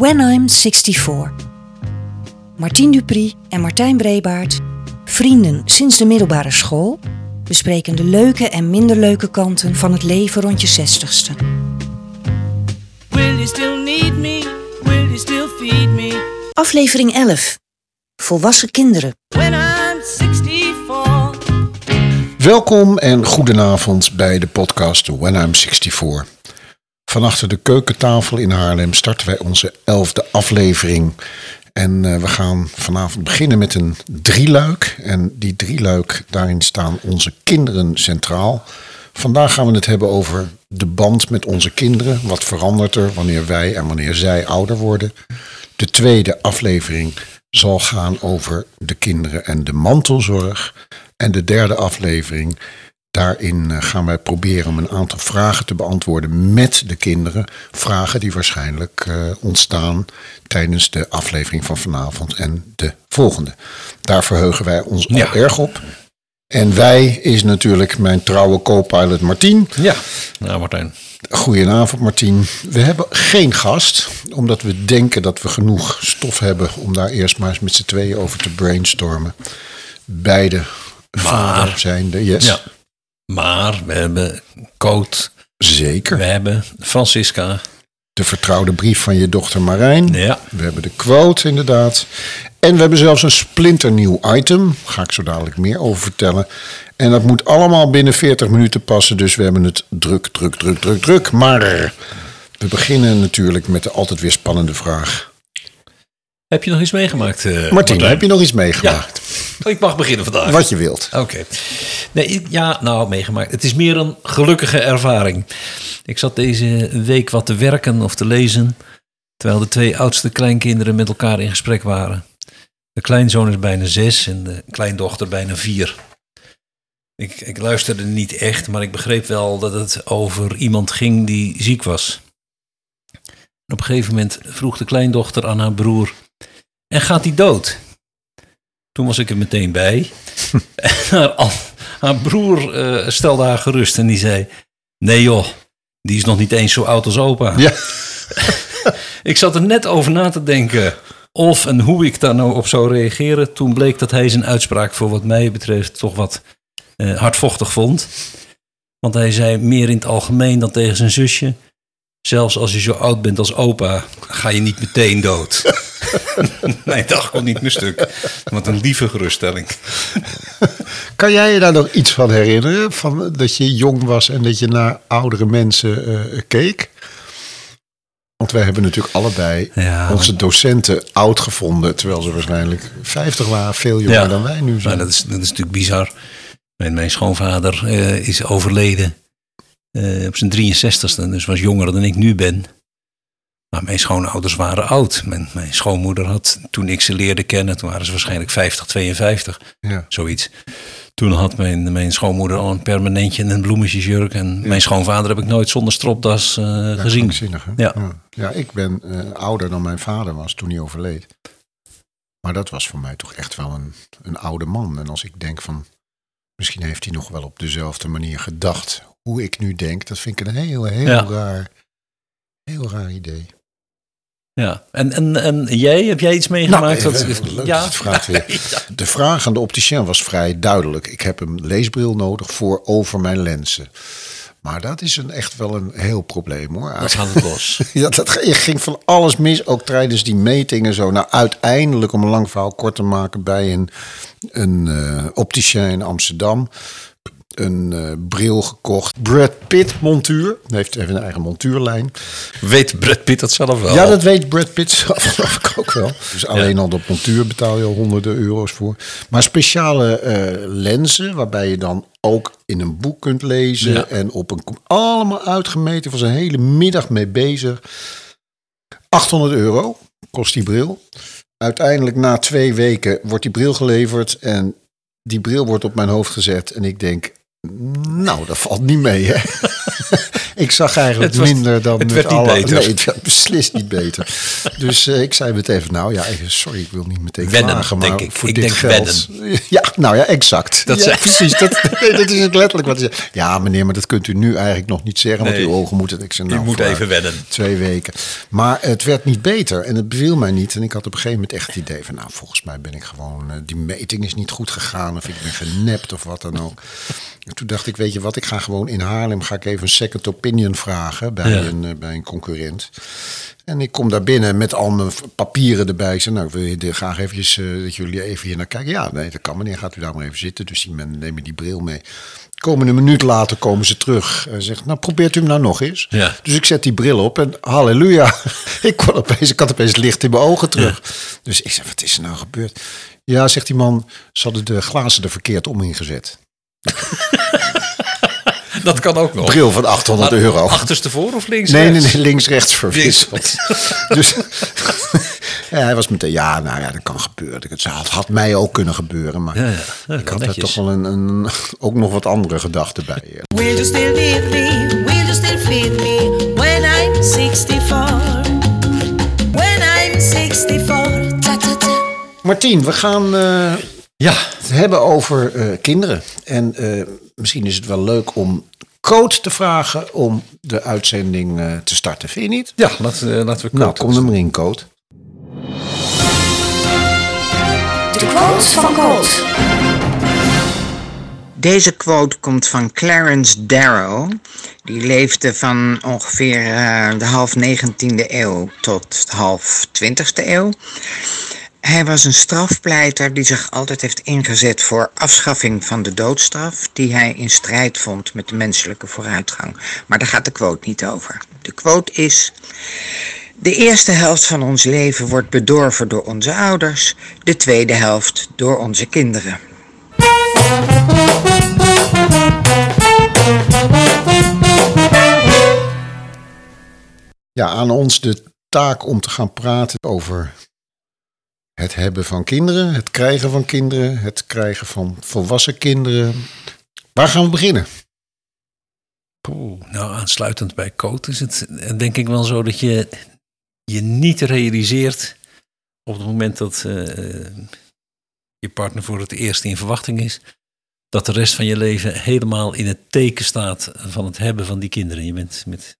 When I'm 64. Martien Dupri en Martijn Brebaert, vrienden sinds de middelbare school, bespreken de leuke en minder leuke kanten van het leven rond je zestigste. Will you still need me? Will you still feed me? Aflevering 11. Volwassen kinderen. When I'm 64. Welkom en goedenavond bij de podcast When I'm 64. Van achter de keukentafel in Haarlem starten wij onze elfde aflevering. En eh, we gaan vanavond beginnen met een drieluik. En die drieluik, daarin staan onze kinderen centraal. Vandaag gaan we het hebben over de band met onze kinderen. Wat verandert er wanneer wij en wanneer zij ouder worden? De tweede aflevering zal gaan over de kinderen en de mantelzorg. En de derde aflevering, daarin eh, gaan wij proberen om een aantal vragen te beantwoorden met de kinderen. Vragen die waarschijnlijk eh, ontstaan tijdens de aflevering van vanavond en de volgende. Daar verheugen wij ons Ja. al erg op. En wij is natuurlijk mijn trouwe co-pilot Martien. Ja, nou Martijn. Goedenavond Martien. We hebben geen gast, omdat we denken dat we genoeg stof hebben om daar eerst maar eens met z'n tweeën over te brainstormen. Beide vader zijnde, yes. Ja. Maar we hebben Coot, Zeker. we hebben Francisca. De vertrouwde brief van je dochter Marijn. Ja. We hebben de quote inderdaad. En we hebben zelfs een splinternieuw item. Daar ga ik zo dadelijk meer over vertellen. En dat moet allemaal binnen 40 minuten passen. Dus we hebben het druk, druk, druk, druk, druk. Maar we beginnen natuurlijk met de altijd weer spannende vraag. Heb je nog iets meegemaakt? Martien, Martijn? heb je nog iets meegemaakt? Oh, Ik mag beginnen vandaag. Wat je wilt. Oké. Nee, ja, nou, meegemaakt. Het is meer een gelukkige ervaring. Ik zat deze week wat te werken of te lezen... terwijl de twee oudste kleinkinderen met elkaar in gesprek waren. De kleinzoon is bijna zes en de kleindochter bijna vier. Ik, ik luisterde niet echt, maar ik begreep wel dat het over iemand ging die ziek was. En op een gegeven moment vroeg de kleindochter aan haar broer... En gaat hij dood? Toen was ik er meteen bij. En haar, al- haar broer eh, stelde haar gerust en die zei... Nee joh, die is nog niet eens zo oud als opa. Ja. Ik zat er net over na te denken of en hoe ik daar nou op zou reageren. Toen bleek dat hij zijn uitspraak voor wat mij betreft toch wat eh, hardvochtig vond. Want hij zei meer in het algemeen dan tegen zijn zusje... Zelfs als je zo oud bent als opa, ga je niet meteen dood. Mijn dag kon niet meer stuk. Wat een lieve geruststelling. Kan jij je daar nog iets van herinneren? Van dat je jong was en dat je naar oudere mensen eh, keek? Want wij hebben natuurlijk allebei Ja, onze docenten oud gevonden. Terwijl ze waarschijnlijk 50 waren, veel jonger Ja. dan wij nu zijn. dat, is, dat is natuurlijk bizar. Mijn, mijn schoonvader eh, is overleden eh, op zijn 63ste, dus was jonger dan ik nu ben. Maar mijn schoonouders waren oud. Mijn, mijn schoonmoeder had, toen ik ze leerde kennen, toen waren ze waarschijnlijk 50, 52, Ja. zoiets. Toen had mijn, mijn schoonmoeder al een permanentje en een bloemetjesjurk. En mijn schoonvader heb ik nooit zonder stropdas eh, Ja, gezien. Ja. Ja. Ik ben eh, ouder dan mijn vader was toen hij overleed. Maar dat was voor mij toch echt wel een, een oude man. En als ik denk van, misschien heeft hij nog wel op dezelfde manier gedacht. Hoe ik nu denk, dat vind ik een heel, heel raar, heel raar idee. Ja. En, en, en jij, heb jij iets meegemaakt? Nou, even- leuk ja? dat vraagt weer. De vraag aan de opticien was vrij duidelijk. Ik heb een leesbril nodig voor over mijn lenzen. Maar dat is een, echt wel een heel probleem hoor. Dan gaat het los. Ja, dat ging- ging van alles mis, ook tijdens die metingen zo. Nou, uiteindelijk, om een lang verhaal kort te maken, bij een, een eh opticien in Amsterdam. Een eh, bril gekocht. Brad Pitt montuur. Hij heeft even een eigen montuurlijn. Weet Brad Pitt dat zelf wel? Ja, dat weet Brad Pitt zelf geloof ik ook wel. Dus alleen al op montuur betaal je al honderden euro's voor. Maar speciale eh, lenzen, waarbij je dan ook in een boek kunt lezen. Ja. En op een... Allemaal uitgemeten, was een hele middag mee bezig. 800 euro kost die bril. Uiteindelijk na twee weken wordt die bril geleverd. En die bril wordt op mijn hoofd gezet. En ik denk, Nou, dat valt niet mee, hè? ik zag eigenlijk Het was- minder dan... het werd met niet beter. Nee, het werd beslist niet beter. dus eh, ik zei meteen van, nou ja, even, sorry, ik wil niet meteen Wennen, maar denk ik. voor Ik dit denk geld... Ja, nou ja, exact. Dat ja, zei- precies. Dat, nee, dat is ook letterlijk wat zei. Ja, meneer, maar dat kunt u nu eigenlijk nog niet zeggen, want uw ogen moeten... Ik zei, nou, moet vooruit. even wennen. Twee weken. Maar het werd niet beter en het beviel mij niet. En ik had op een gegeven moment echt het idee van... nou, volgens mij ben ik gewoon... eh, die meting is niet goed gegaan of ik ben genept of wat dan ook. En toen dacht ik, weet je wat, ik ga gewoon in Haarlem... ga ik even een second opinion vragen bij, Ja. een, eh, bij een concurrent. En ik kom daar binnen met al mijn papieren erbij. Ik zei, nou, ik wil je graag eventjes, eh, dat jullie even hier naar kijken. Ja, nee, dat kan meneer, gaat u daar maar even zitten. Dus die men nemen die bril mee. Komen een minuut later komen ze terug en zegt, nou probeert u hem nou nog eens. Ja. Dus ik zet die bril op en halleluja. ik, kon opeens, ik had opeens licht in mijn ogen terug. Dus ik zeg, wat is er nou gebeurd? Ja, zegt die man, ze hadden de glazen er verkeerd om ingezet. Dat kan ook nog. Bril van 800 Maar euro. Achterstevoor of links? Nee, nee, rechts? nee, links-rechts verwisseld. dus ja, hij was meteen, ja, nou ja, dat kan gebeuren. Het had, had mij ook kunnen gebeuren, maar Ja, ja. Ik had daar netjes. toch wel een, een, ook nog wat andere gedachten bij. Will you still need me? Will you still feed me when I'm 64? When I'm 64. Ta ta ta. Martien, we gaan eh, Ja, het hebben over eh, kinderen. En eh, misschien is het wel leuk om Code te vragen om de uitzending eh, te starten. Vind je niet? ja laten, we- laten we Nou, kort- kom er maar in, Code. De quote van Colt. Deze quote komt van Clarence Darrow. Die leefde van ongeveer eh, de half 19e eeuw tot half 20e eeuw. Hij was een strafpleiter die zich altijd heeft ingezet voor afschaffing van de doodstraf, die hij in strijd vond met de menselijke vooruitgang. Maar daar gaat de quote niet over. De quote is: De eerste helft van ons leven wordt bedorven door onze ouders, de tweede helft door onze kinderen. Ja, aan ons de taak om te gaan praten over het hebben van kinderen, het krijgen van kinderen, het krijgen van volwassen kinderen. Waar gaan we beginnen? Nou, aansluitend bij Code is het eh, denk ik wel zo dat je je niet realiseert op het moment dat eh, je partner voor het eerst in verwachting is, dat de rest van je leven helemaal in het teken staat van het hebben van die kinderen. Je bent met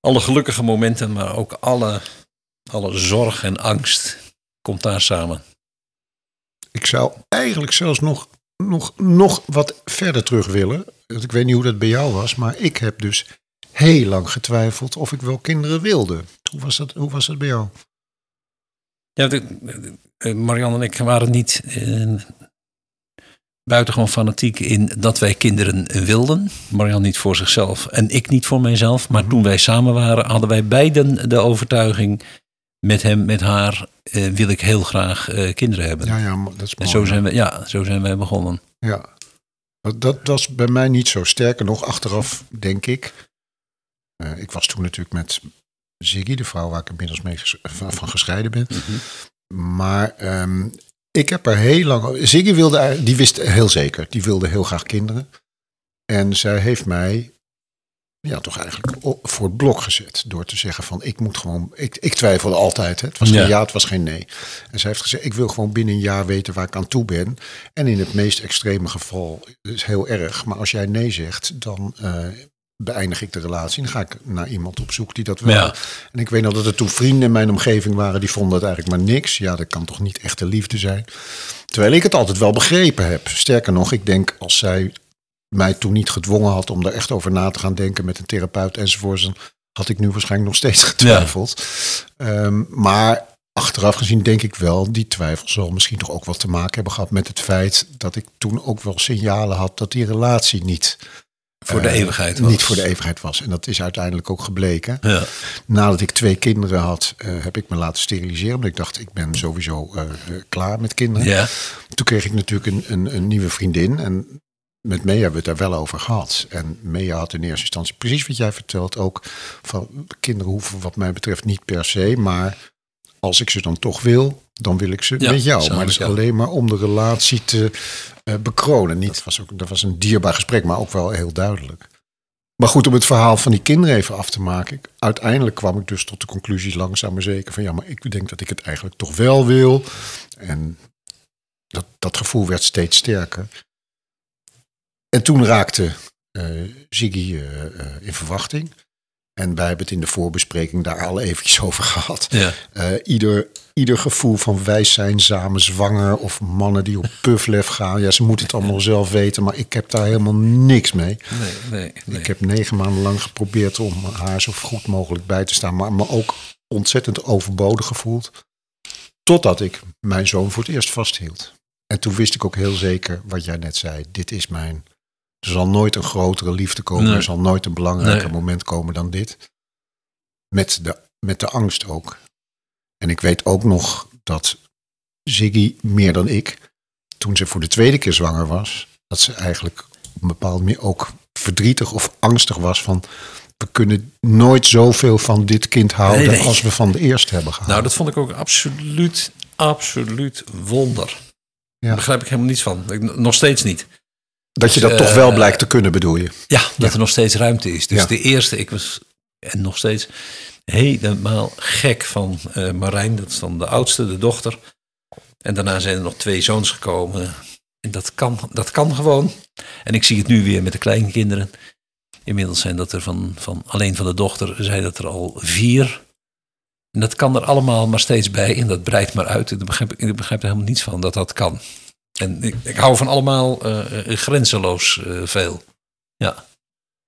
alle gelukkige momenten, maar ook alle, alle zorg en angst komt daar samen. Ik zou eigenlijk zelfs nog, nog, nog wat verder terug willen. Ik weet niet hoe dat bij jou was, maar ik heb dus heel lang getwijfeld of ik wel kinderen wilde. Hoe was dat, hoe was dat bij jou? Ja, Marianne en ik waren niet eh, buitengewoon fanatiek in dat wij kinderen wilden. Marianne niet voor zichzelf en ik niet voor mijzelf. Maar toen wij samen waren, hadden wij beiden de overtuiging... met hem, met haar, eh, wil ik heel graag eh, kinderen hebben. Ja, ja, dat is en mooi. zo zijn, we, ja, zo zijn wij begonnen. Ja, dat, dat was bij mij niet zo. Sterker nog, achteraf denk ik. eh, ik was toen natuurlijk met Ziggy, de vrouw waar ik inmiddels mee ges- van, gescheiden ben. Maar ehm, ik heb er heel lang. Ziggy wilde, die wist heel zeker, die wilde heel graag kinderen. En zij heeft mij ja, toch eigenlijk voor het blok gezet. Door te zeggen van ik moet gewoon. Ik, ik twijfelde altijd. Hè. Het was geen Ja. ja, het was geen nee. En zij heeft gezegd: ik wil gewoon binnen een jaar weten waar ik aan toe ben. En in het meest extreme geval is heel erg. Maar als jij nee zegt, dan eh, beëindig ik de relatie. Dan ga ik naar iemand op zoek die dat wel. Ja. En ik weet nog dat er toen vrienden in mijn omgeving waren die vonden het eigenlijk maar niks. Ja, dat kan toch niet echte liefde zijn. Terwijl ik het altijd wel begrepen heb. Sterker nog, ik denk als zij mij toen niet gedwongen had om daar echt over na te gaan denken met een therapeut enzovoort, dan had ik nu waarschijnlijk nog steeds getwijfeld. Ehm, maar achteraf gezien denk ik wel, die twijfel zal misschien toch ook wat te maken hebben gehad met het feit dat ik toen ook wel signalen had dat die relatie niet Voor de eh, eeuwigheid was. Niet voor de eeuwigheid was. En dat is uiteindelijk ook gebleken. Ja. Nadat ik twee kinderen had, eh, heb ik me laten steriliseren. Omdat ik dacht, ik ben sowieso eh, klaar met kinderen. Ja. Toen kreeg ik natuurlijk een, een, een nieuwe vriendin. En met Mea hebben we het daar wel over gehad. En Mea had in eerste instantie precies wat jij vertelt. Ook van kinderen hoeven wat mij betreft niet per se. Maar als ik ze dan toch wil, dan wil ik ze Ja, met jou. Maar dat is jou. alleen maar om de relatie te eh, bekronen. Niet, dat, was ook, dat was een dierbaar gesprek, maar ook wel heel duidelijk. Maar goed, om het verhaal van die kinderen even af te maken. Ik, uiteindelijk kwam ik dus tot de conclusie langzaam maar zeker van ja, maar ik denk dat ik het eigenlijk toch wel wil. En dat, dat gevoel werd steeds sterker. En toen raakte eh Ziggy eh, eh, in verwachting. En wij hebben het in de voorbespreking daar al eventjes over gehad. Ja. Eh, ieder, ieder gevoel van wij zijn samen zwanger of mannen die op pufflef gaan. Ja, ze moeten het allemaal zelf weten, maar ik heb daar helemaal niks mee. Nee, nee, nee. Ik heb negen maanden lang geprobeerd om haar zo goed mogelijk bij te staan, maar me ook ontzettend overbodig gevoeld. Totdat ik mijn zoon voor het eerst vasthield. En toen wist ik ook heel zeker wat jij net zei. Dit is mijn. Er zal nooit een grotere liefde komen. Nee. Er zal nooit een belangrijker Nee. moment komen dan dit. Met de, met de angst ook. En ik weet ook nog dat Ziggy meer dan ik, toen ze voor de tweede keer zwanger was, dat ze eigenlijk op een bepaalde manier ook verdrietig of angstig was van we kunnen nooit zoveel van dit kind houden Nee, nee. als we van de eerste hebben gehouden. Nou, dat vond ik ook absoluut, absoluut wonder. Ja. Daar begrijp ik helemaal niets van. Ik- Nog steeds niet. Dat je dat eh, toch wel blijkt te kunnen, bedoel je? Ja, dat er nog steeds ruimte is. Dus Ja. de eerste, ik was en nog steeds helemaal gek van eh, Marijn. Dat is dan de oudste, de dochter. En daarna zijn er nog twee zoons gekomen. En dat kan, dat kan gewoon. En ik zie het nu weer met de kleinkinderen. Inmiddels zijn dat er van, van alleen van de dochter zijn dat er al vier. En dat kan er allemaal maar steeds bij. En dat breidt maar uit. Ik begrijp, ik begrijp er helemaal niets van dat dat kan. En ik, ik hou van allemaal eh, grenzeloos eh, veel. Ja.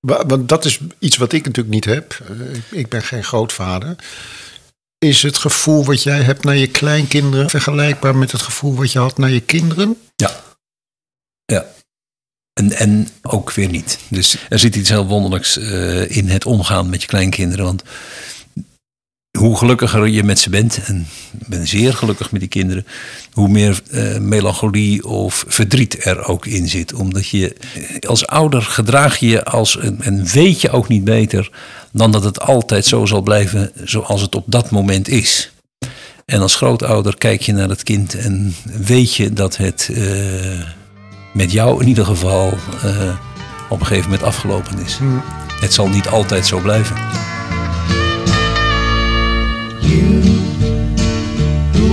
Wa- Want dat is iets wat ik natuurlijk niet heb. Ik- ben geen grootvader. Is het gevoel wat jij hebt naar je kleinkinderen vergelijkbaar met het gevoel wat je had naar je kinderen? Ja. Ja. En, en ook weer niet. Dus er zit iets heel wonderlijks in het omgaan met je kleinkinderen. Want hoe gelukkiger je met ze bent, en ik ben zeer gelukkig met die kinderen, hoe meer eh, melancholie of verdriet er ook in zit. Omdat je eh, als ouder gedraag je je als een, en weet je ook niet beter dan dat het altijd zo zal blijven zoals het op dat moment is. En als grootouder kijk je naar het kind en weet je dat het eh, met jou in ieder geval op een gegeven moment afgelopen is. Het zal niet altijd zo blijven.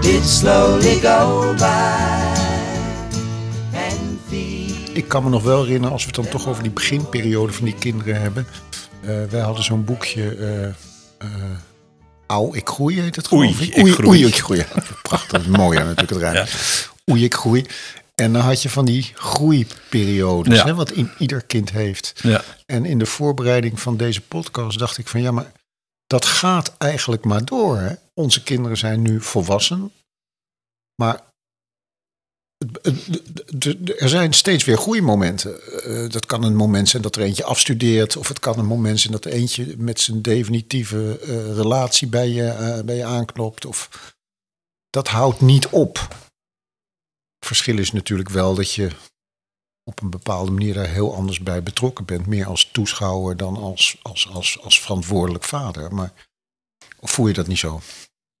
did slowly go by and feed Ik kan me nog wel herinneren, als we het dan toch over die beginperiode van die kinderen hebben. Eh, wij hadden zo'n boekje. eh eh, Auw, ik groei heet het geloof Oei, ik. ik Oei, groei. oei, ik groei. Ja, prachtig, mooi natuurlijk het. Oei, ik groei. En dan had je van die groeiperiodes, Ja. hè, wat in, ieder kind heeft. Ja. En in de voorbereiding van deze podcast dacht ik van ja, maar dat gaat eigenlijk maar door. Hè? Onze kinderen zijn nu volwassen, maar het- het- er zijn steeds weer groeimomenten. Eh, dat kan een moment zijn dat er eentje afstudeert, of het kan een moment zijn dat er eentje met zijn definitieve eh, relatie bij je, eh, bij je aanknopt. Of dat houdt niet op. Verschil is natuurlijk wel dat je op een bepaalde manier daar heel anders bij betrokken bent. Meer als toeschouwer dan als, als, als, als verantwoordelijk vader. Maar of voel je dat niet zo?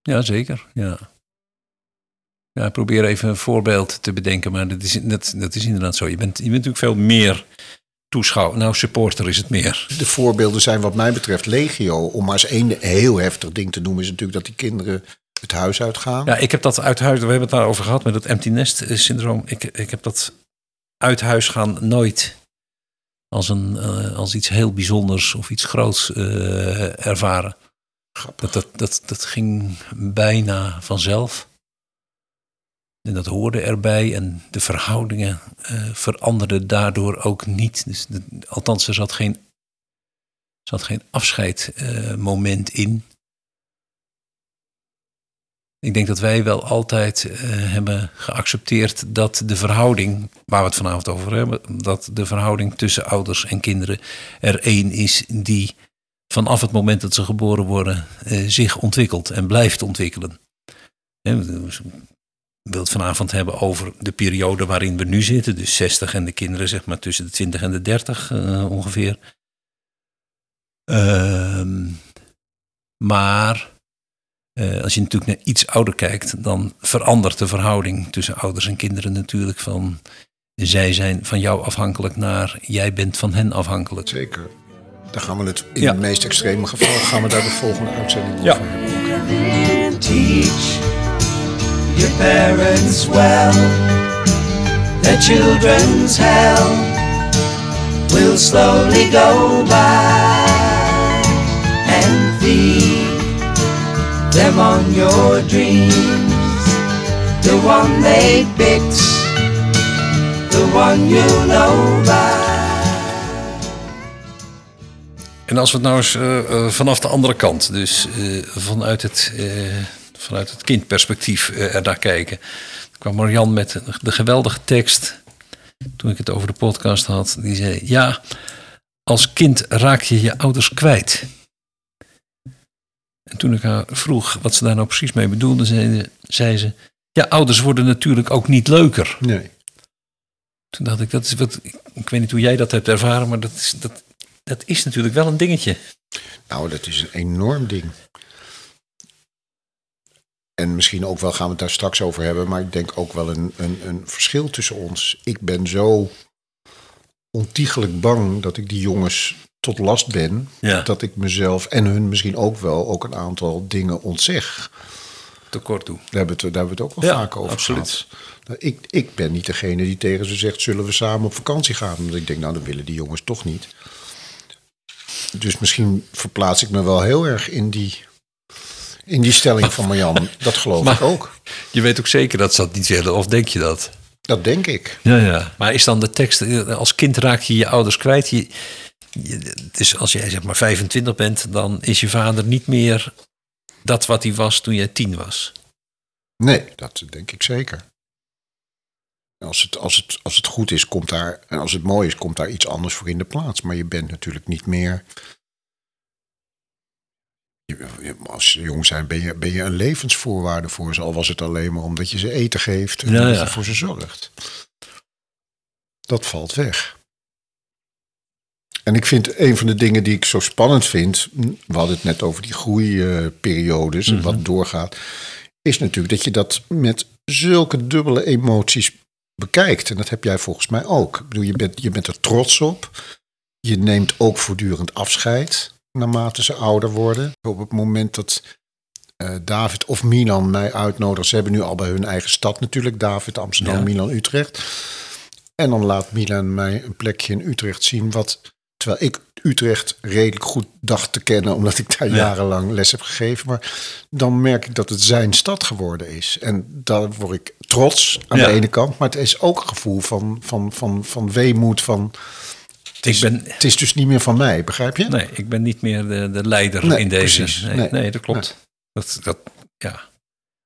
Ja, zeker. Ja. Ja, ik probeer even een voorbeeld te bedenken, maar dat is, dat, dat is inderdaad zo. Je bent, je bent natuurlijk veel meer toeschouwer. Nou, supporter is het meer. De voorbeelden zijn wat mij betreft legio. Om maar eens één heel heftig ding te noemen... is natuurlijk dat die kinderen het huis uitgaan. Ja, ik heb dat uit huis, we hebben het daarover gehad met het empty nest syndroom. Ik, ik heb dat uit huis gaan nooit als, een, eh, als iets heel bijzonders of iets groots eh, ervaren. Dat, dat, dat, dat ging bijna vanzelf. En dat hoorde erbij en de verhoudingen eh, veranderden daardoor ook niet. Dus de- althans, er zat geen, zat geen afscheidmoment in. Ik denk dat wij wel altijd eh, hebben geaccepteerd dat de verhouding, waar we het vanavond over hebben, dat de verhouding tussen ouders en kinderen er één is die vanaf het moment dat ze geboren worden eh, zich ontwikkelt en blijft ontwikkelen. Hè, we wil het vanavond hebben over de periode waarin we nu zitten, dus 60 en de kinderen zeg maar tussen de 20 en de 30 eh, ongeveer. Ehm, maar eh, als je natuurlijk naar iets ouder kijkt, dan verandert de verhouding tussen ouders en kinderen natuurlijk van zij zijn van jou afhankelijk naar jij bent van hen afhankelijk. Zeker. Daar gaan we het in Ja. het meest extreme geval gaan we daar de volgende uitzending Ja. over hebben. Teach your parents well. Their children's hell will slowly go by. And feed them on your dreams. The one they picked, the one you know. En als we het nou eens eh, eh, vanaf de andere kant, dus eh, vanuit, het, vanuit het kindperspectief er naar kijken. kwam Marian met de geweldige tekst, toen ik het over de podcast had. Die zei, ja, als kind raak je je ouders kwijt. En toen ik haar vroeg wat ze daar nou precies mee bedoelde, zei, zei ze... Ja, ouders worden natuurlijk ook niet leuker. Nee. Toen dacht ik, dat is wat, ik weet niet hoe jij dat hebt ervaren, maar dat is, dat, dat is natuurlijk wel een dingetje. Nou, dat is een enorm ding. En misschien ook wel gaan we het daar straks over hebben, maar ik denk ook wel een, een, een verschil tussen ons. Ik ben zo ontiegelijk bang dat ik die jongens tot last ben, Ja. dat ik mezelf en hun misschien ook wel ook een aantal dingen ontzeg. tekort toe. Daar hebben we het, daar hebben we het ook wel Ja, vaak over absoluut. gehad. Nou, Ik, ik ben niet degene die tegen ze zegt, zullen we samen op vakantie gaan? Want ik denk, nou, dat willen die jongens toch niet. Dus misschien verplaats ik me wel heel erg in die, in die stelling van Marjan. Dat geloof Maar- ik ook. Je weet ook zeker dat ze dat niet willen, of denk je dat? Dat denk ik. Ja, ja. Maar is dan de tekst, eh, als kind raak je je ouders kwijt. Je- dus als jij zeg maar 25 bent, dan is je vader niet meer dat wat hij was toen jij tien was. Nee, dat denk ik zeker. Als het, als, het, als het goed is, komt daar, en als het mooi is, komt daar iets anders voor in de plaats. Maar je bent natuurlijk niet meer. Als ze jong zijn, ben je, ben je een levensvoorwaarde voor ze. Al was het alleen maar omdat je ze eten geeft en Ja, dat je voor ze zorgt. Dat valt weg. En ik vind een van de dingen die ik zo spannend vind. We hadden het net over die groeiperiodes en wat doorgaat is natuurlijk dat je dat met zulke dubbele emoties bekijkt. En dat heb jij volgens mij ook. Ik bedoel, je bent, je bent er trots op. Je neemt ook voortdurend afscheid naarmate ze ouder worden. Op het moment dat eh, David of Milan mij uitnodigen. Ze hebben nu al bij hun eigen stad natuurlijk. David, Amsterdam, Ja. Milan, Utrecht. En dan laat Milan mij een plekje in Utrecht zien. Wat, terwijl ik Utrecht redelijk goed dacht te kennen. Omdat ik daar Ja. jarenlang les heb gegeven. Maar dan merk ik dat het zijn stad geworden is. En daar word ik trots aan Ja. de ene kant. Maar het is ook een gevoel van, van, van, van weemoed. Van, het, is, Ik ben- het is dus niet meer van mij, begrijp je? Nee, ik ben niet meer de, de leider Nee, in deze. Nee. nee, dat klopt. Dat, dat, ja.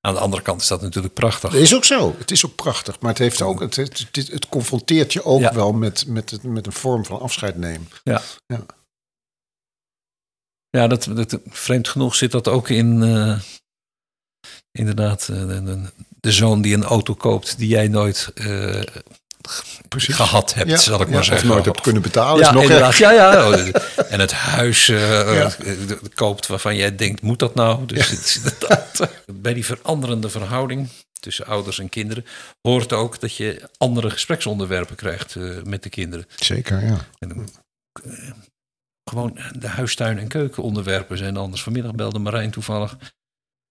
Aan de andere kant is dat natuurlijk prachtig. Dat is ook zo. Het is ook prachtig. Maar het, heeft ook, het, het, het, het confronteert je ook Ja. wel met, met, het, met een vorm van afscheid nemen. Ja. Ja. Ja, dat, dat, vreemd genoeg zit dat ook in. eh, inderdaad, eh, de, de, de zoon die een auto koopt die jij nooit eh, Precies. gehad hebt, Ja, zal ik ja, maar of zeggen. nooit hebt kunnen betalen. Ja, is nog inderdaad. Ja, ja. En het huis eh, eh, eh, koopt waarvan jij denkt, moet dat nou? Dus het inderdaad, bij die veranderende verhouding tussen ouders en kinderen hoort ook dat je andere gespreksonderwerpen krijgt eh, met de kinderen. Zeker, ja. En eh, gewoon de huistuin- en keukenonderwerpen zijn anders. Vanmiddag belde Marijn toevallig.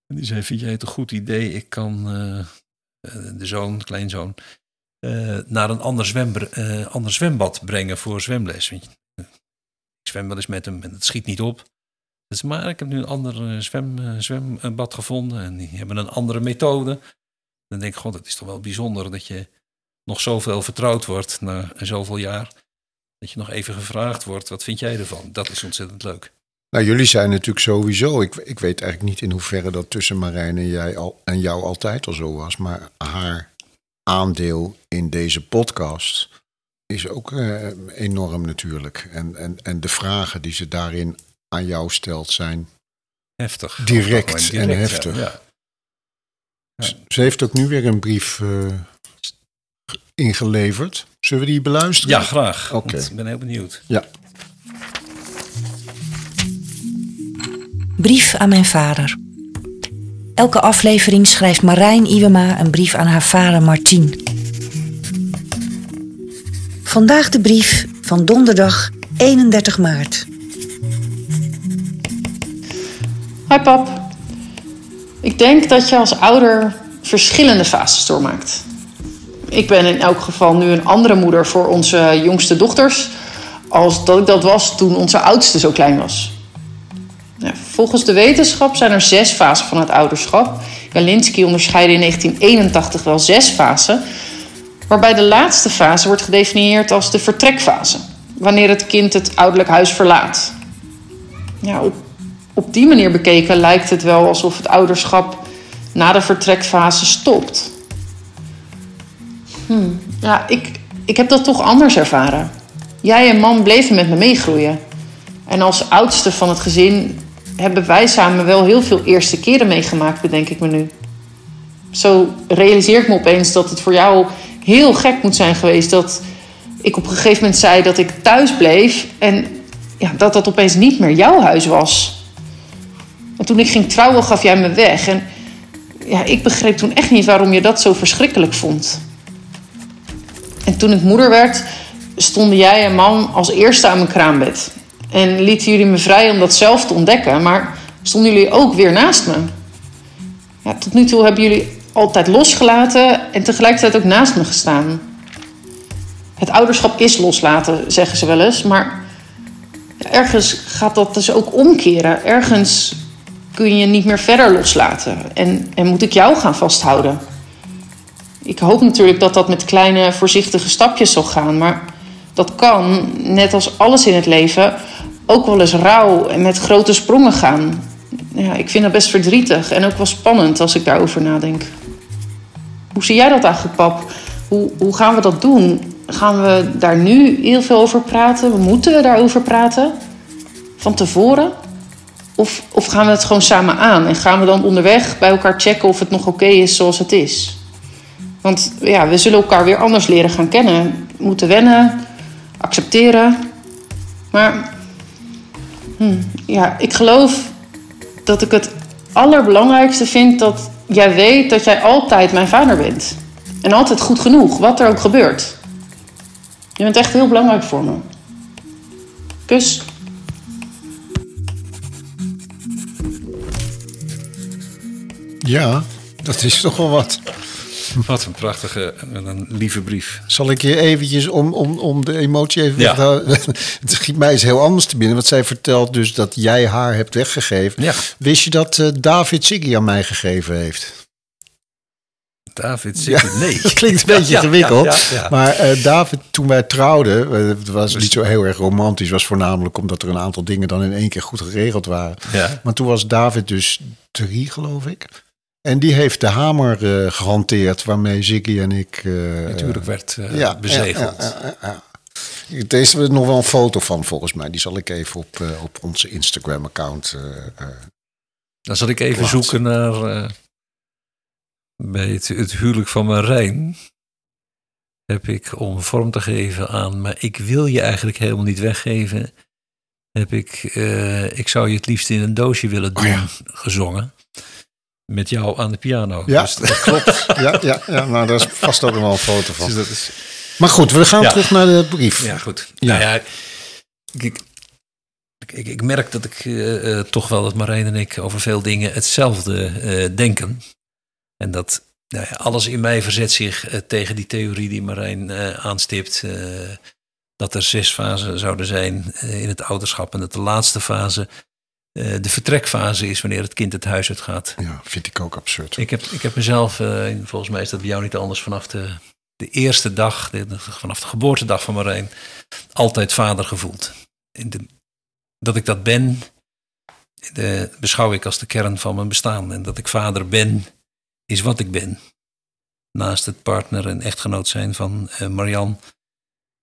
En die zei, vind jij het een goed idee? Ik kan eh, eh, de zoon, kleinzoon, eh, naar een ander, eh, ander zwembad brengen voor zwemles. Ik zwem wel eens met hem en het schiet niet op. Dus, maar ik heb nu een ander eh, zwem, zwembad gevonden en die hebben een andere methode. Dan denk ik, god, het is toch wel bijzonder dat je nog zoveel vertrouwd wordt na zoveel jaar. Dat je nog even gevraagd wordt, wat vind jij ervan? Dat is ontzettend leuk. Nou, jullie zijn natuurlijk sowieso. Ik, ik weet eigenlijk niet in hoeverre dat tussen Marijn en, jij al, en jou altijd al zo was. Maar haar aandeel in deze podcast is ook eh, enorm natuurlijk. En, en, en de vragen die ze daarin aan jou stelt zijn. Heftig. Direct en heftig. Ja. Ze heeft ook nu weer een brief eh, ingeleverd. Zullen we die beluisteren? Ja, graag. Oké. Ik ben heel benieuwd. Ja. Brief aan mijn vader. Elke aflevering schrijft Marijn Iwema een brief aan haar vader Martien. Vandaag de brief van donderdag 31 maart. Hi pap. Ik denk dat je als ouder verschillende fases doormaakt. Ik ben in elk geval nu een andere moeder voor onze jongste dochters... als dat ik dat was toen onze oudste zo klein was. Volgens de wetenschap zijn er zes fasen van het ouderschap. Jalinsky onderscheidde in 1981 wel zes fasen... waarbij de laatste fase wordt gedefinieerd als de vertrekfase... wanneer het kind het ouderlijk huis verlaat. Ja, op op die manier bekeken lijkt het wel alsof het ouderschap na de vertrekfase stopt. Hmm, ja, ik, ik heb dat toch anders ervaren. Jij en man bleven met me meegroeien. En als oudste van het gezin hebben wij samen wel heel veel eerste keren meegemaakt, bedenk ik me nu. Zo realiseer ik me opeens dat het voor jou heel gek moet zijn geweest dat ik op een gegeven moment zei dat ik thuis bleef en ja, dat dat opeens niet meer jouw huis was. En toen ik ging trouwen, gaf jij me weg. En ja, ik begreep toen echt niet waarom je dat zo verschrikkelijk vond. En toen ik moeder werd, stonden jij en man als eerste aan mijn kraambed. En lieten jullie me vrij om dat zelf te ontdekken, maar stonden jullie ook weer naast me. Tot nu toe hebben jullie altijd losgelaten en tegelijkertijd ook naast me gestaan. Het ouderschap is loslaten, zeggen ze wel eens, maar ergens gaat dat dus ook omkeren. Ergens kun je niet meer verder loslaten. En, en moet ik jou gaan vasthouden? Ik hoop natuurlijk dat dat met kleine, voorzichtige stapjes zal gaan. Maar dat kan, net als alles in het leven, ook wel eens rauw en met grote sprongen gaan. Ja, ik vind dat best verdrietig en ook wel spannend als ik daarover nadenk. Hoe zie jij dat eigenlijk, pap? Hoe, hoe gaan we dat doen? Gaan we daar nu heel veel over praten? Moeten we daarover praten? Van tevoren? Of, of gaan we het gewoon samen aan en gaan we dan onderweg bij elkaar checken of het nog oké is zoals het is? Want ja, we zullen elkaar weer anders leren gaan kennen. Moeten wennen, accepteren. Maar hm, ja, ik geloof dat ik het allerbelangrijkste vind dat jij weet dat jij altijd mijn vader bent. En altijd goed genoeg, wat er ook gebeurt. Je bent echt heel belangrijk voor me. Kus. Ja, dat is toch wel wat. Wat een prachtige en een lieve brief. Zal ik je eventjes om, om, om de emotie even Ja. houden? Het schiet mij eens heel anders te binnen. Want zij vertelt dus dat jij haar hebt weggegeven. Ja. Wist je dat eh, David Siggy aan mij gegeven heeft? David Ja, zegt nee. dat klinkt een beetje ingewikkeld. ja, ja, ja. Maar eh, David, toen wij trouwden, eh, het was niet zo heel erg romantisch. was voornamelijk omdat er een aantal dingen dan in één keer goed geregeld waren. Maar toen was David dus drie, geloof ik. En die heeft de hamer eh, gehanteerd waarmee Ziggy en ik... eh, Natuurlijk werd eh, ja, bezegeld. ja. Deze hebben we nog wel een foto van, volgens mij. Die zal ik even op, op onze Instagram-account. Dan zal ik even Plaatsen. zoeken naar. bij het, het huwelijk van Marijn. Heb ik om vorm te geven aan. Maar ik wil je eigenlijk helemaal niet weggeven. Heb ik. ik zou je het liefst in een doosje willen doen. Oh ja. Gezongen. Met jou aan de piano. ja, Dus, dat klopt. ja, ja, ja, nou, daar is vast ook nog wel een foto van. dus dat is. Maar goed, we gaan Ja. terug naar de brief. Ja, goed. Ja. Nou ja, ik, ik, merk dat ik eh, eh, toch wel dat Marijn en ik over veel dingen hetzelfde eh, denken. En dat nou ja, alles in mij verzet zich tegen die theorie die Marijn aanstipt. dat er zes fasen zouden zijn in het ouderschap. En dat de laatste fase eh, de vertrekfase is wanneer het kind het huis uitgaat. Ja, vind ik ook absurd. Ik heb, ik heb mezelf, eh, volgens mij is dat bij jou niet anders, vanaf de, de eerste dag, de- vanaf de geboortedag van Marijn, altijd vader gevoeld. In de- dat ik dat ben, de, beschouw ik als de kern van mijn bestaan. En dat ik vader ben, is wat ik ben. Naast het partner en echtgenoot zijn van uh, Marian,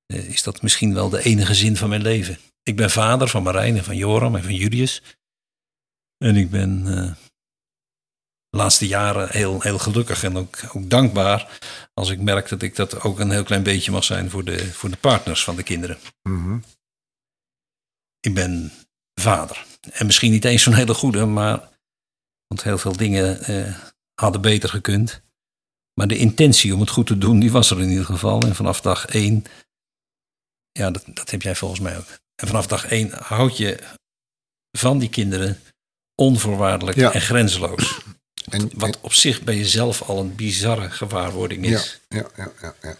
is dat misschien wel de enige zin van mijn leven. Ik ben vader van Marijn en van Joram en van Julius. En ik ben uh, de laatste jaren heel, heel gelukkig en ook, ook dankbaar als ik merk dat ik dat ook een heel klein beetje mag zijn voor de, voor de partners van de kinderen. Mm -hmm. Ik ben vader. En misschien niet eens zo'n hele goede, maar. Want heel veel dingen eh, hadden beter gekund. Maar de intentie om het goed te doen, die was er in ieder geval. En vanaf dag één. Ja, dat, dat heb jij volgens mij ook. En vanaf dag één houd je van die kinderen onvoorwaardelijk Ja. en grenzeloos. En, Wat op zich bij jezelf al een bizarre gewaarwording is. ja, ja, ja, ja.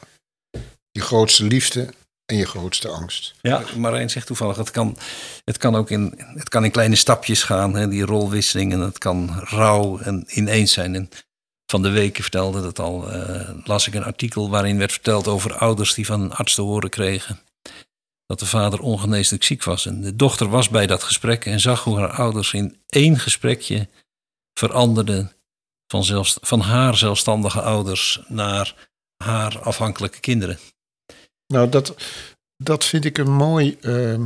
Je grootste liefde en je grootste angst. Ja, Marijn zegt toevallig, het kan, het kan ook in, het kan in kleine stapjes gaan, hè, die rolwisseling. En het kan rauw en ineens zijn. En van de week vertelde dat al, eh, las ik een artikel waarin werd verteld over ouders die van een arts te horen kregen dat de vader ongeneeslijk ziek was. En de dochter was bij dat gesprek en zag hoe haar ouders in één gesprekje veranderden van, zelfs, van haar zelfstandige ouders naar haar afhankelijke kinderen. Nou, dat, dat vind ik een mooi eh,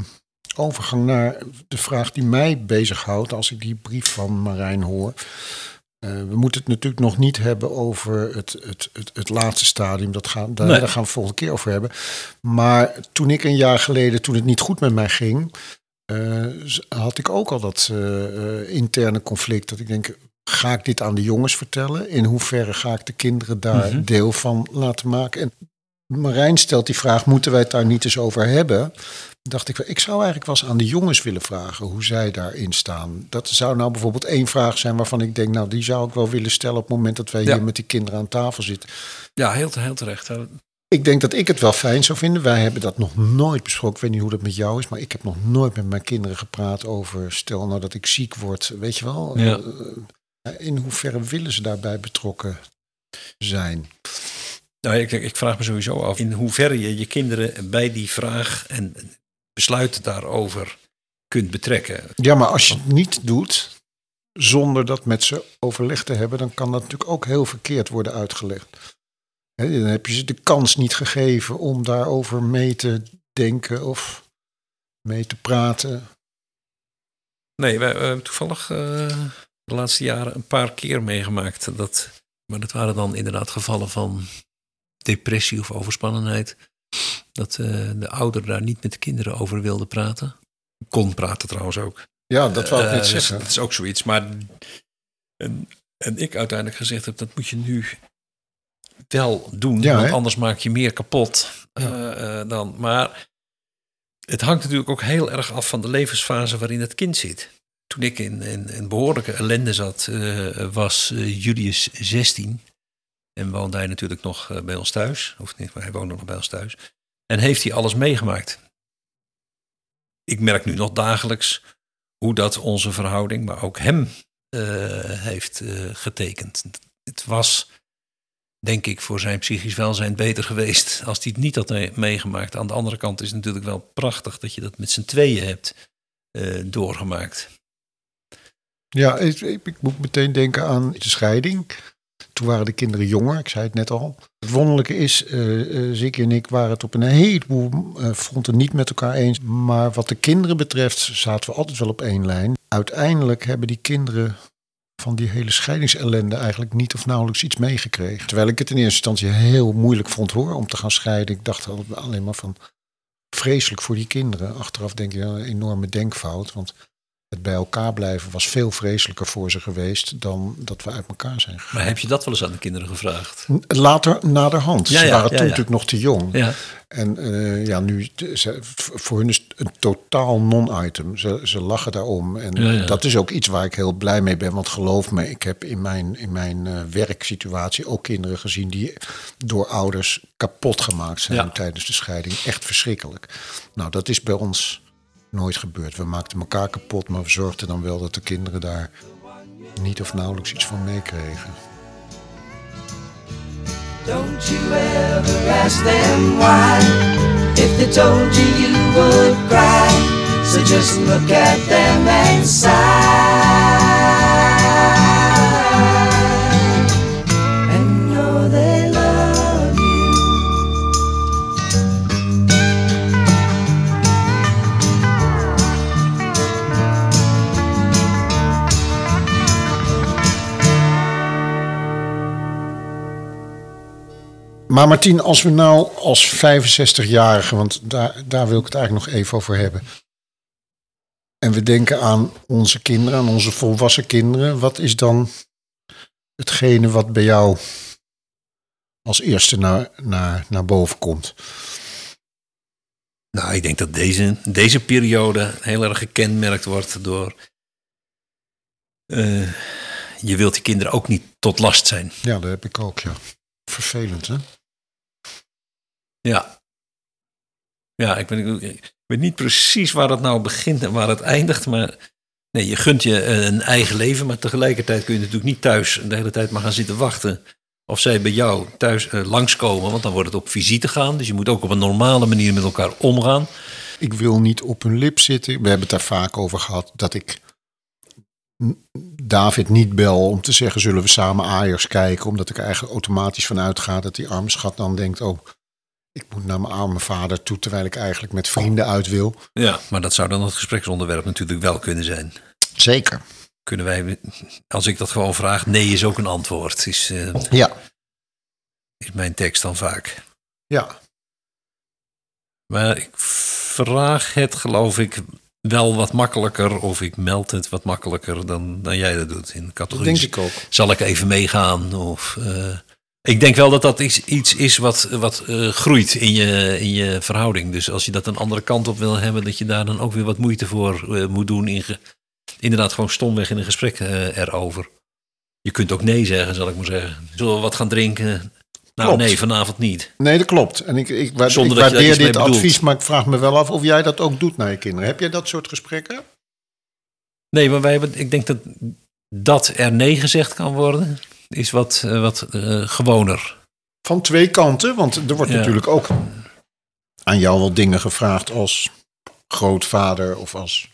overgang naar de vraag die mij bezighoudt als ik die brief van Marijn hoor. Uh, we moeten het natuurlijk nog niet hebben over het, het, het, het laatste stadium. Dat gaan, daar, Nee. daar gaan we volgende keer over hebben. Maar toen ik een jaar geleden, toen het niet goed met mij ging, uh, had ik ook al dat uh, interne conflict. Dat ik denk, ga ik dit aan de jongens vertellen? In hoeverre ga ik de kinderen daar Mhm. deel van laten maken? En Marijn stelt die vraag, moeten wij het daar niet eens over hebben? Dacht ik, ik zou eigenlijk wel eens aan de jongens willen vragen hoe zij daarin staan. Dat zou nou bijvoorbeeld één vraag zijn waarvan ik denk, nou die zou ik wel willen stellen op het moment dat wij Ja. hier met die kinderen aan tafel zitten. Ja, heel, heel terecht. Ik denk dat ik het wel fijn zou vinden. Wij hebben dat nog nooit besproken. Ik weet niet hoe dat met jou is, maar ik heb nog nooit met mijn kinderen gepraat over. Stel nou dat ik ziek word, weet je wel. Ja. Uh, In hoeverre willen ze daarbij betrokken zijn? Nou, ik, ik vraag me sowieso af in hoeverre je je kinderen bij die vraag en besluiten daarover kunt betrekken. Ja, maar als je het niet doet zonder dat met ze overleg te hebben, dan kan dat natuurlijk ook heel verkeerd worden uitgelegd. He, dan heb je ze de kans niet gegeven om daarover mee te denken of mee te praten. Nee, wij hebben toevallig uh, de laatste jaren een paar keer meegemaakt. Dat, maar dat waren dan inderdaad gevallen van depressie of overspannenheid. Dat uh, de ouder daar niet met de kinderen over wilde praten. Kon praten trouwens ook. Ja, dat wou ik net uh, zeggen. Dat is ook zoiets. Maar en, en ik uiteindelijk gezegd heb, dat moet je nu wel doen. Ja, want anders maak je meer kapot ja. uh, dan. Maar het hangt natuurlijk ook heel erg af van de levensfase waarin het kind zit. Toen ik in, in, in behoorlijke ellende zat, uh, was Julius 16. En woonde hij natuurlijk nog eh, bij ons thuis. Of niet, maar hij woonde nog bij ons thuis. En heeft hij alles meegemaakt. Ik merk nu nog dagelijks hoe dat onze verhouding, maar ook hem uh, heeft uh, getekend. Het was, denk ik, voor zijn psychisch welzijn beter geweest als hij het niet had meegemaakt. Aan de andere kant is het natuurlijk wel prachtig dat je dat met z'n tweeën hebt uh, doorgemaakt. Ja, ik, ik, moet meteen denken aan de scheiding. Toen waren de kinderen jonger, ik zei het net al. Het wonderlijke is, uh, Ziggy en ik waren het op een heleboel uh, fronten niet met elkaar eens. Maar wat de kinderen betreft zaten we altijd wel op één lijn. Uiteindelijk hebben die kinderen van die hele scheidingsellende eigenlijk niet of nauwelijks iets meegekregen. Terwijl ik het in eerste instantie heel moeilijk vond hoor, om te gaan scheiden. Ik dacht alleen maar van vreselijk voor die kinderen. Achteraf denk je een enorme denkfout, want het bij elkaar blijven was veel vreselijker voor ze geweest dan dat we uit elkaar zijn gegaan. Maar heb je dat wel eens aan de kinderen gevraagd? Later, naderhand. Ja, ze waren ja, toen ja. natuurlijk nog te jong. Ja. En uh, ja, nu, ze, voor hun is het een totaal non-item. Ze, ze lachen daarom. En dat is ook iets waar ik heel blij mee ben. Want geloof me, ik heb in mijn, in mijn uh, werksituatie ook kinderen gezien die door ouders kapot gemaakt zijn tijdens de scheiding. Echt verschrikkelijk. Nou, dat is bij ons nooit gebeurd. We maakten elkaar kapot, maar we zorgden dan wel dat de kinderen daar niet of nauwelijks iets van meekregen. Don't you ever ask them why. If they told you, you would cry. So just look at them sigh Maar Martien, als we nou als 65-jarige, want daar, daar wil ik het eigenlijk nog even over hebben. En we denken aan onze kinderen, aan onze volwassen kinderen. Wat is dan hetgene wat bij jou als eerste naar, naar, naar boven komt? Nou, ik denk dat deze, deze periode heel erg gekenmerkt wordt door. eh, je wilt die kinderen ook niet tot last zijn. Ja, dat heb ik ook, ja. Vervelend, hè? Ja. Ja, ik weet, ik weet niet precies waar het nou begint en waar het eindigt. Maar nee, je gunt je eh, een eigen leven. Maar tegelijkertijd kun je natuurlijk niet thuis de hele tijd maar gaan zitten wachten. Of zij bij jou thuis eh, langskomen. Want dan wordt het op visite gaan. Dus je moet ook op een normale manier met elkaar omgaan. Ik wil niet op hun lip zitten. We hebben het daar vaak over gehad dat ik David niet bel om te zeggen: zullen we samen Ajax kijken? Omdat ik eigenlijk automatisch van uitga dat die arme schat dan denkt: oh, ik moet naar mijn arme vader toe, terwijl ik eigenlijk met vrienden uit wil. Ja, maar dat zou dan het gespreksonderwerp natuurlijk wel kunnen zijn. Zeker. Kunnen wij, als ik dat gewoon vraag, nee is ook een antwoord. Is, eh, Ja, is mijn tekst dan vaak. ja. Maar ik vraag het, geloof ik, wel wat makkelijker. Of ik meld het wat makkelijker dan, dan jij dat doet. In categorie. denk ik ook. Zal ik even meegaan? Of, eh, ik denk wel dat dat iets, iets is wat, wat eh, groeit in je, in je verhouding. Dus als je dat een andere kant op wil hebben, dat je daar dan ook weer wat moeite voor eh, moet doen. In ge- inderdaad, gewoon stomweg in een gesprek eh, erover. Je kunt ook nee zeggen, zal ik maar zeggen. Zullen we wat gaan drinken? Nou, Klopt. nee, vanavond niet. Nee, dat klopt. En ik, ik, Zonder dat waardeer dit bedoelt. advies, maar ik vraag me wel af of jij dat ook doet naar je kinderen. Heb jij dat soort gesprekken? Nee, maar wij hebben, ik denk dat dat er nee gezegd kan worden, is wat, eh, wat eh, gewoner. Van twee kanten, want er wordt Ja. natuurlijk ook aan jou wel dingen gevraagd als grootvader of als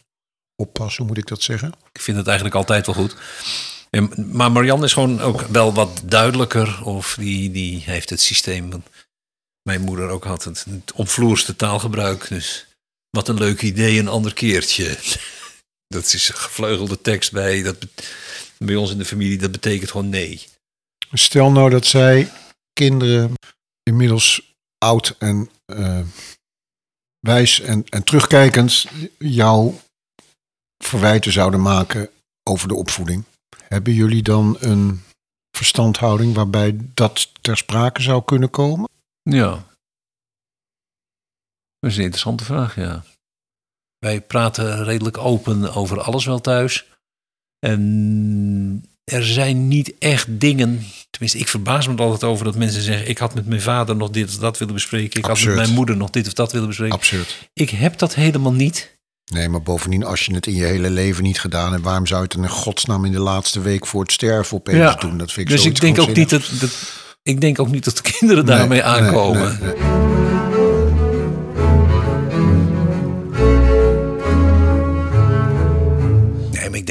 oppas, hoe moet ik dat zeggen? Ik vind het eigenlijk altijd wel goed. En, maar Marianne is gewoon ook wel wat duidelijker. Of die, die heeft het systeem. mijn moeder ook had. Het, het omvloerste taalgebruik. Dus wat een leuk idee, een ander keertje. Dat is een gevleugelde tekst bij, dat, bij ons in de familie. Dat betekent gewoon nee. Stel nou dat zij kinderen inmiddels oud en eh, wijs en, en terugkijkend jou verwijten zouden maken over de opvoeding. Hebben jullie dan een verstandhouding waarbij dat ter sprake zou kunnen komen? Ja. Dat is een interessante vraag, ja. Wij praten redelijk open over alles wel thuis. En er zijn niet echt dingen. Tenminste, ik verbaas me er altijd over dat mensen zeggen: Ik had met mijn vader nog dit of dat willen bespreken. Ik had met mijn moeder nog dit of dat willen bespreken. Absurd. Ik heb dat helemaal niet. Nee, maar bovendien, als je het in je hele leven niet gedaan hebt, waarom zou je het dan in godsnaam in de laatste week voor het sterven opeens Ja. doen? Dat vind ik Dus ik denk, ook niet dat, dat, ik denk ook niet dat de kinderen daarmee nee, aankomen. nee, nee.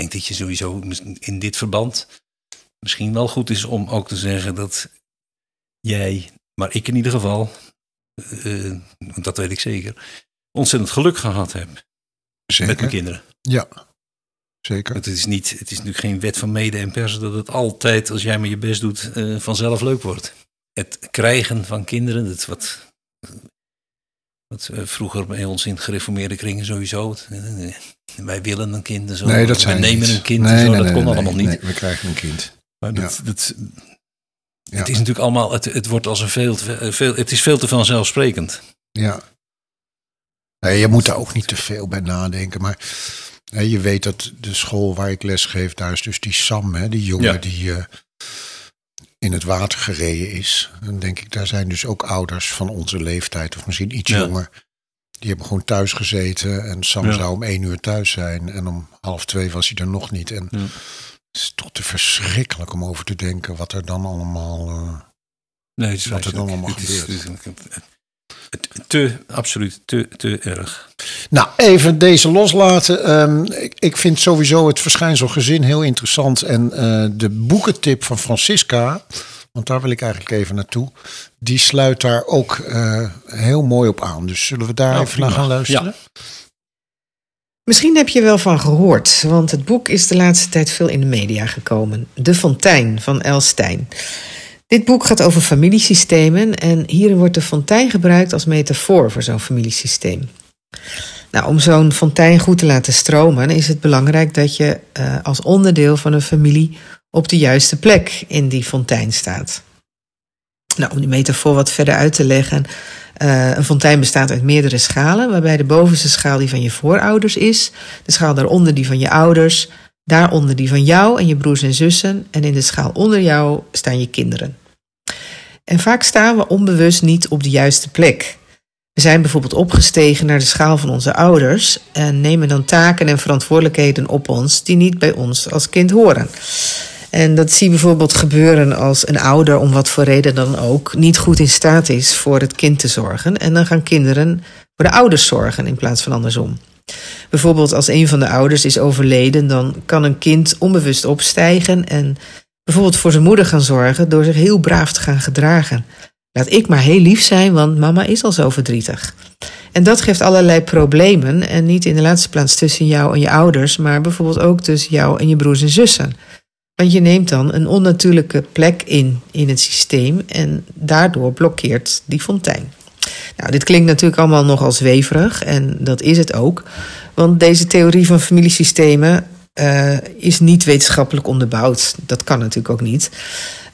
Denk dat je sowieso in dit verband misschien wel goed is om ook te zeggen dat jij, maar ik in ieder geval, want dat weet ik zeker, ontzettend geluk gehad heb met mijn Zeker. kinderen. Ja, zeker. Want het is, niet, het is natuurlijk geen wet van mede en persen dat het altijd, als jij maar je best doet, eh, vanzelf leuk wordt. Het krijgen van kinderen, dat wat, wat eh, vroeger bij ons in gereformeerde kringen sowieso. eh, wij willen een kind en zo. Nee, dat zijn nemen niet. een kind Nee, en zo. nee, dat kon allemaal niet. Nee, we krijgen een kind. Maar Ja. dat, dat, Ja. het is natuurlijk allemaal, het, het wordt als een veel, te- veel, het is veel te vanzelfsprekend. Ja. Nee, je moet daar ook niet te veel bij nadenken. Maar je weet dat de school waar ik les geef, daar is dus die Sam, hè, die jongen Ja. die eh, in het water gereden is. Dan denk ik, daar zijn dus ook ouders van onze leeftijd, of misschien iets Ja. jonger. Die hebben gewoon thuis gezeten en Sam Ja. zou om één uur thuis zijn. En om half twee was hij er nog niet. En Ja. het is toch te verschrikkelijk om over te denken wat er dan allemaal... eh, Nee, het is Wat er dan allemaal gebeurt. is- te, absoluut, te, te erg. Nou, even deze loslaten. Ehm, ik, ik vind sowieso het verschijnsel gezin heel interessant. En eh, de boekentip van Francisca, want daar wil ik eigenlijk even naartoe, die sluit daar ook eh, heel mooi op aan. Dus zullen we daar Nou, even naar gaan luisteren? Misschien heb je wel van gehoord, want het boek is de laatste tijd veel in de media gekomen. De Fontein van El Stein. Dit boek gaat over familiesystemen en hierin wordt de fontein gebruikt als metafoor voor zo'n familiesysteem. Nou, om zo'n fontein goed te laten stromen is het belangrijk dat je eh, als onderdeel van een familie op de juiste plek in die fontein staat. Nou, om die metafoor wat verder uit te leggen. eh, een fontein bestaat uit meerdere schalen, waarbij de bovenste schaal die van je voorouders is, de schaal daaronder die van je ouders, daaronder die van jou en je broers en zussen, en in de schaal onder jou staan je kinderen. En vaak staan we onbewust niet op de juiste plek. We zijn bijvoorbeeld opgestegen naar de schaal van onze ouders en nemen dan taken en verantwoordelijkheden op ons die niet bij ons als kind horen. En dat zie je bijvoorbeeld gebeuren als een ouder, om wat voor reden dan ook, niet goed in staat is voor het kind te zorgen. En dan gaan kinderen voor de ouders zorgen in plaats van andersom. Bijvoorbeeld als een van de ouders is overleden, dan kan een kind onbewust opstijgen en bijvoorbeeld voor zijn moeder gaan zorgen door zich heel braaf te gaan gedragen. Laat ik maar heel lief zijn, want mama is al zo verdrietig. En dat geeft allerlei problemen. En niet in de laatste plaats tussen jou en je ouders, maar bijvoorbeeld ook tussen jou en je broers en zussen. Want je neemt dan een onnatuurlijke plek in in het systeem en daardoor blokkeert die fontein. Nou, dit klinkt natuurlijk allemaal nogal zweverig en dat is het ook. Want deze theorie van familiesystemen eh, is niet wetenschappelijk onderbouwd. Dat kan natuurlijk ook niet.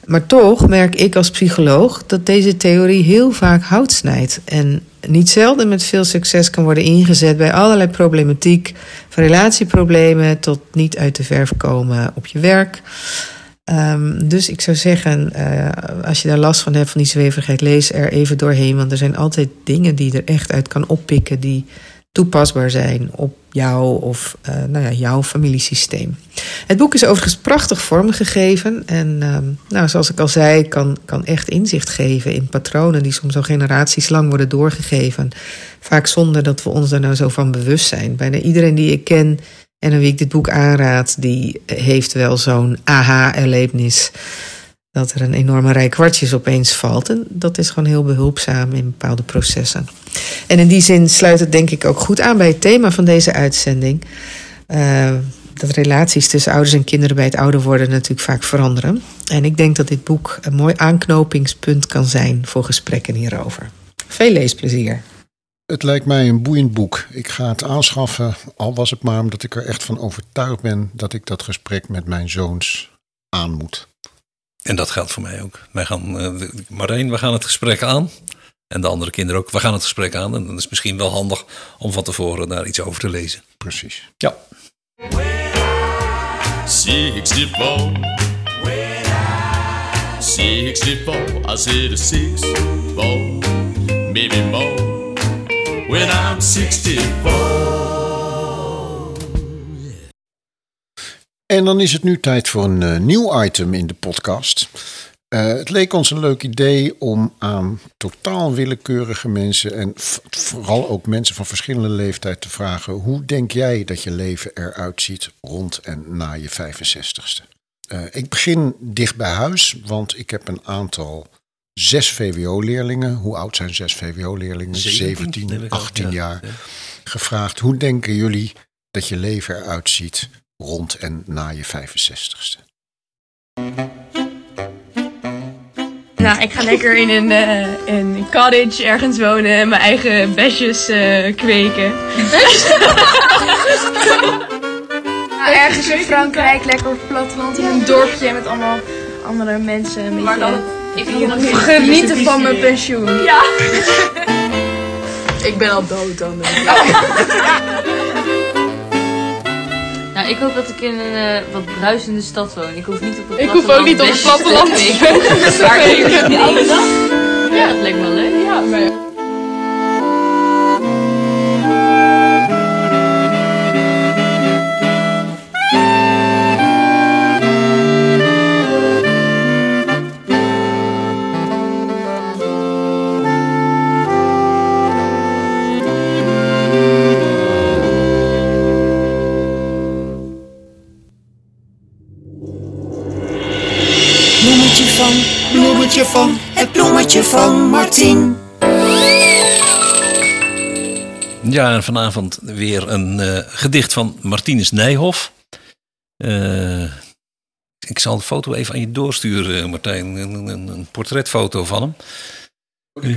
Maar toch merk ik als psycholoog dat deze theorie heel vaak hout snijdt. En niet zelden met veel succes kan worden ingezet bij allerlei problematiek. Van relatieproblemen tot niet uit de verf komen op je werk. Ehm, dus ik zou zeggen, eh, als je daar last van hebt van die zweverigheid, lees er even doorheen. Want er zijn altijd dingen die je er echt uit kan oppikken die toepasbaar zijn op jou of eh, nou ja, jouw familiesysteem. Het boek is overigens prachtig vormgegeven. En ehm, nou, zoals ik al zei, kan, kan echt inzicht geven in patronen die soms al generaties lang worden doorgegeven. Vaak zonder dat we ons daar nou zo van bewust zijn. Bijna iedereen die ik ken en aan wie ik dit boek aanraad, die heeft wel zo'n aha-erlevenis. Dat er een enorme rij kwartjes opeens valt. En dat is gewoon heel behulpzaam in bepaalde processen. En in die zin sluit het denk ik ook goed aan bij het thema van deze uitzending. Eh, dat relaties tussen ouders en kinderen bij het ouder worden natuurlijk vaak veranderen. En ik denk dat dit boek een mooi aanknopingspunt kan zijn voor gesprekken hierover. Veel leesplezier. Het lijkt mij een boeiend boek. Ik ga het aanschaffen, al was het maar omdat ik er echt van overtuigd ben dat ik dat gesprek met mijn zoons aan moet. En dat geldt voor mij ook. Wij gaan, eh, de- Marijn, we gaan het gesprek aan. En de andere kinderen ook. We gaan het gesprek aan. En dan is het misschien wel handig om van tevoren daar iets over te lezen. Precies. Ja. 64. 64. I said a six, four, maybe more. When I'm 64. En dan is het nu tijd voor een eh, nieuw item in de podcast. Eh, het leek ons een leuk idee om aan totaal willekeurige mensen en vooral ook mensen van verschillende leeftijd te vragen: hoe denk jij dat je leven eruit ziet rond en na je 65ste? Eh, ik begin dicht bij huis, want ik heb een aantal zes VWO-leerlingen. Hoe oud zijn zes VWO-leerlingen? 17, neem ik aan. 18 Ja, jaar. ja. Gevraagd: hoe denken jullie dat je leven eruit ziet rond en na je 65ste? Nou, ik ga lekker in een, eh, in een cottage ergens wonen en mijn eigen besjes eh, kweken. Nou, ergens in Frankrijk, lekker op het platteland, in een dorpje met allemaal andere mensen. Een beetje ik genieten van mijn pensioen. Ja. Ik ben al dood dan. Nou, ik hoop dat ik in een eh, wat bruisende stad woon. Ik hoef niet op het Ik hoef ook niet op het platteland te dag. Ja, dat lijkt me wel leuk. Ja, maar... Ja, en vanavond weer een eh, gedicht van Martinus Nijhoff. Eh, ik zal de foto even aan je doorsturen, Martijn. Een, een, een portretfoto van hem.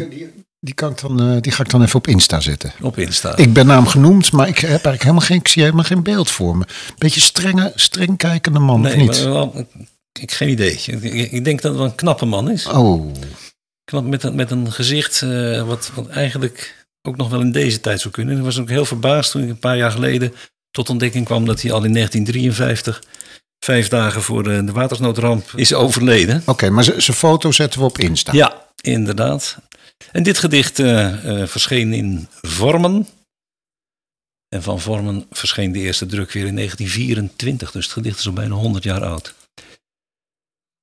Die, die, kan ik dan, eh, die ga ik dan even op Insta zetten. Op Insta. Ik ben naam genoemd, maar ik heb eigenlijk helemaal geen, ik zie helemaal geen beeld voor me. Beetje strenge, streng kijkende man, of Nee, niet? maar wel, ik geen idee. Ik, ik- ik denk dat het wel een knappe man is. Oh, Knap met, een- met een gezicht eh, wat, wat eigenlijk ook nog wel in deze tijd zou kunnen. Ik was ook heel verbaasd toen ik een paar jaar geleden tot ontdekking kwam dat hij al in 1953, vijf dagen voor de, watersnoodramp, is overleden. oké, maar zijn foto zetten we op Insta. Ja, inderdaad. En dit gedicht eh, eh, verscheen in Vormen. En van Vormen verscheen de eerste druk weer in 1924. Dus het gedicht is al bijna 100 jaar oud.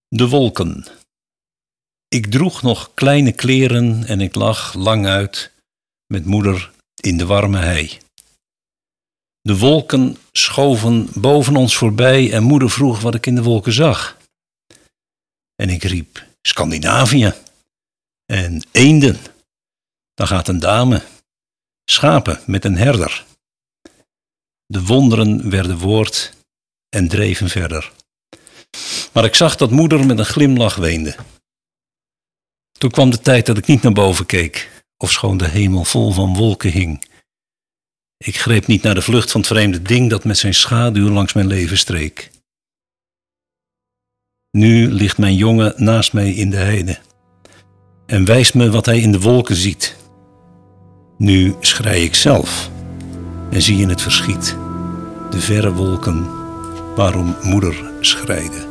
De wolken. Ik droeg nog kleine kleren en ik lag lang uit met moeder in de warme hei. De wolken schoven boven ons voorbij en moeder vroeg wat ik in de wolken zag. En ik riep: Scandinavië. En eenden. Dan gaat een dame. Schapen met een herder. De wonderen werden woord en dreven verder. Maar ik zag dat moeder met een glimlach weende. Toen kwam de tijd dat ik niet naar boven keek, ofschoon de hemel vol van wolken hing. Ik greep niet naar de vlucht van het vreemde ding dat met zijn schaduw langs mijn leven streek. Nu ligt mijn jongen naast mij in de heide en wijst me wat hij in de wolken ziet. Nu schrei ik zelf en zie in het verschiet de verre wolken waarom moeder schreide.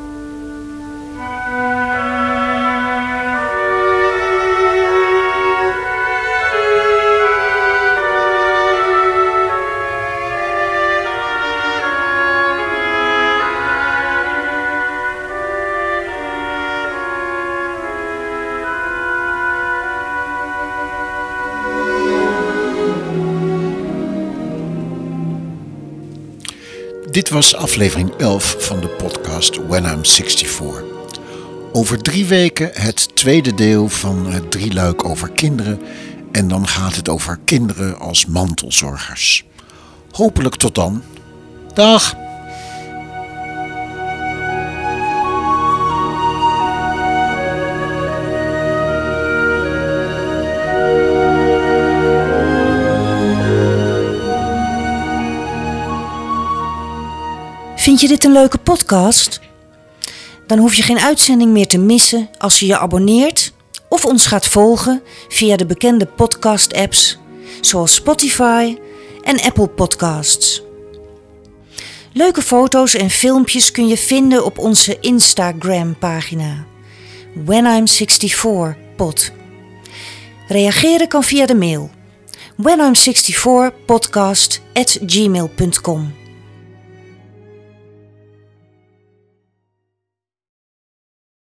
Dit was aflevering 11 van de podcast When I'm 64. Over drie weken het tweede deel van het drieluik over kinderen. En dan gaat het over kinderen als mantelzorgers. Hopelijk tot dan. Dag! Vind je dit een leuke podcast? Dan hoef je geen uitzending meer te missen als je je abonneert of ons gaat volgen via de bekende podcast-apps zoals Spotify en Apple Podcasts. Leuke foto's en filmpjes kun je vinden op onze Instagram-pagina When I'm 64 Pod. Reageren kan via de mail whenI'm64podcast@gmail.com.